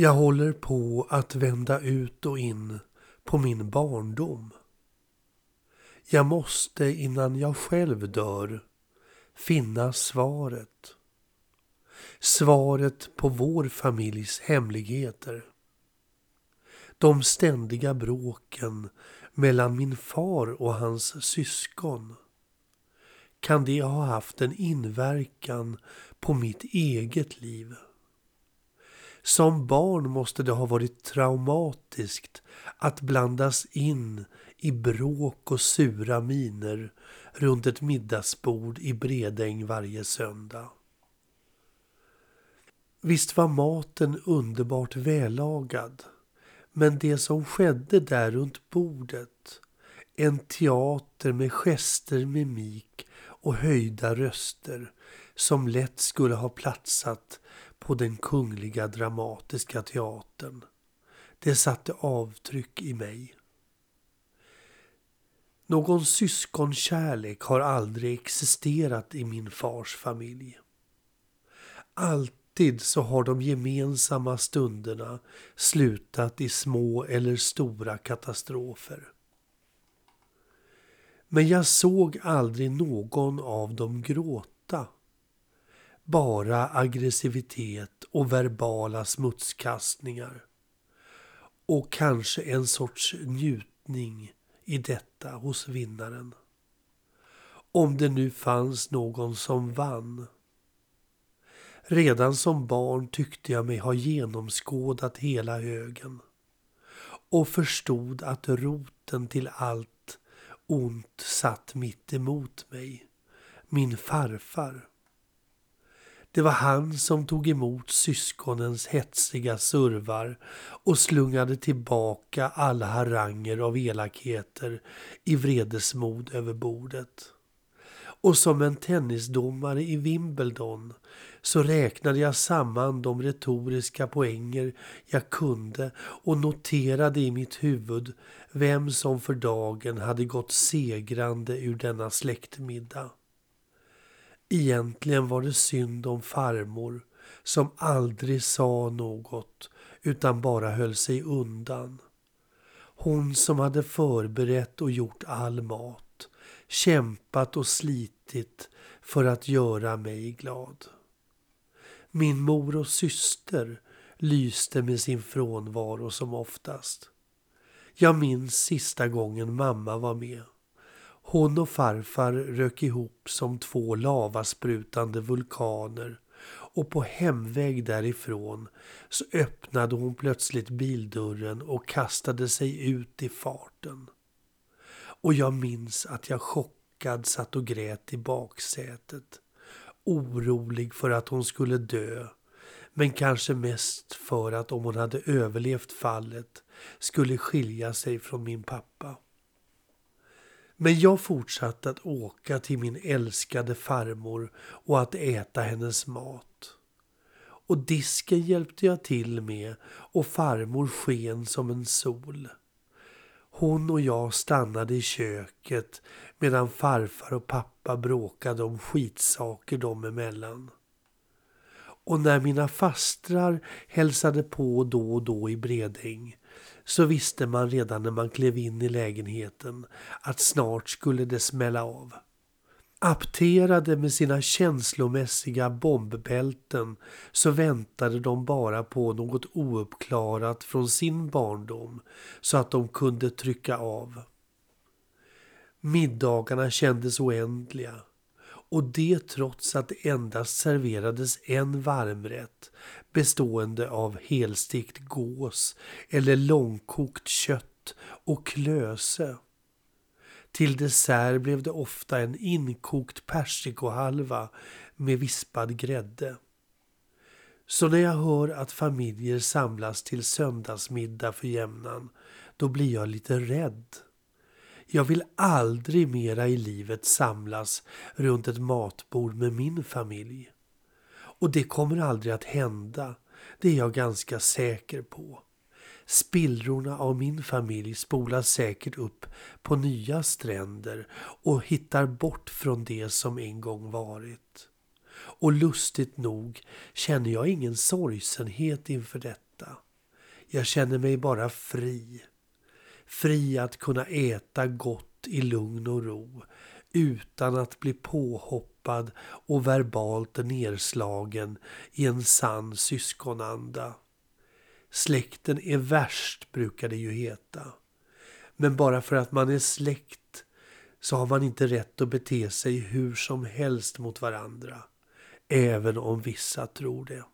Jag håller på att vända ut och in på min barndom. Jag måste innan jag själv dör finna svaret. Svaret på vår familjs hemligheter. De ständiga bråken mellan min far och hans syskon. Kan det ha haft en inverkan på mitt eget liv? Som barn måste det ha varit traumatiskt att blandas in i bråk och sura miner runt ett middagsbord i Bredäng varje söndag. Visst var maten underbart vällagad, men det som skedde där runt bordet, en teater med gester, mimik och höjda röster som lätt skulle ha platsat på den kungliga dramatiska teatern. Det satte avtryck i mig. Någon syskonkärlek har aldrig existerat i min fars familj. Alltid så har de gemensamma stunderna slutat i små eller stora katastrofer. Men jag såg aldrig någon av dem gråta. Bara aggressivitet och verbala smutskastningar. Och kanske en sorts njutning i detta hos vinnaren. Om det nu fanns någon som vann. Redan som barn tyckte jag mig ha genomskådat hela högen och förstod att roten till allt ont satt mitt emot mig. Min farfar. Det var han som tog emot syskonens hetsiga survar och slungade tillbaka alla haranger av elakheter i vredesmod över bordet. Och som en tennisdomare i Wimbledon så räknade jag samman de retoriska poänger jag kunde och noterade i mitt huvud vem som för dagen hade gått segrande ur denna släktmiddag. Egentligen var det synd om farmor som aldrig sa något utan bara höll sig undan. Hon som hade förberett och gjort all mat, kämpat och slitit för att göra mig glad. Min mor och syster lyste med sin frånvaro som oftast. Jag minns sista gången mamma var med. Hon och farfar rök ihop som två lavasprutande vulkaner och på hemväg därifrån så öppnade hon plötsligt bildörren och kastade sig ut i farten. Och jag minns att jag chockad satt och grät i baksätet. Orolig för att hon skulle dö men kanske mest för att om hon hade överlevt fallet skulle skilja sig från min pappa. Men jag fortsatte att åka till min älskade farmor och att äta hennes mat. Och disken hjälpte jag till med och farmor sken som en sol. Hon och jag stannade i köket medan farfar och pappa bråkade om skitsaker dem emellan. Och när mina fastrar hälsade på då och då i Bredäng så visste man redan när man klev in i lägenheten att snart skulle det smälla av. Apterade med sina känslomässiga bombbälten så väntade de bara på något ouppklarat från sin barndom så att de kunde trycka av. Middagarna kändes oändliga och det trots att det endast serverades en varmrätt bestående av helstekt gås eller långkokt kött och klöse. Till dessert blev det ofta en inkokt persikohalva med vispad grädde. Så när jag hör att familjer samlas till söndagsmiddag för jämnan, då blir jag lite rädd. Jag vill aldrig mera i livet samlas runt ett matbord med min familj. Och det kommer aldrig att hända, det är jag ganska säker på. Spillrorna av min familj spolas säkert upp på nya stränder och hittar bort från det som en gång varit. Och lustigt nog känner jag ingen sorgsenhet inför detta. Jag känner mig bara fri. Fri att kunna äta gott i lugn och ro utan att bli påhoppad och verbalt nerslagen i en sann syskonanda. Släkten är värst, brukar det ju heta. Men bara för att man är släkt så har man inte rätt att bete sig hur som helst mot varandra. Även om vissa tror det.